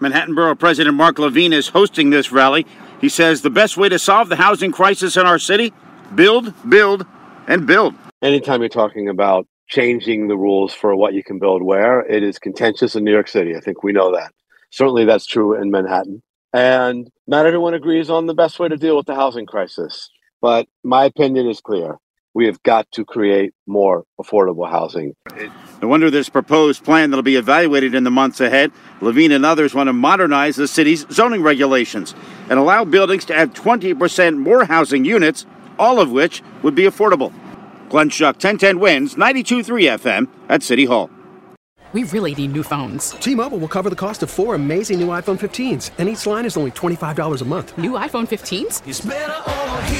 Manhattan Borough President Mark Levine is hosting this rally. He says the best way to solve the housing crisis in our city build, build, and build. Anytime you're talking about changing the rules for what you can build where, it is contentious in New York City. I think we know that. Certainly that's true in Manhattan. And not everyone agrees on the best way to deal with the housing crisis. But my opinion is clear. We have got to create more affordable housing. No wonder this proposed plan that'll be evaluated in the months ahead. Levine and others want to modernize the city's zoning regulations and allow buildings to add 20% more housing units, all of which would be affordable. Glenn Schuck, 1010 wins, 92.3 FM at City Hall. We really need new phones. T-Mobile will cover the cost of four amazing new iPhone 15s, and each line is only $25 a month. New iPhone 15s?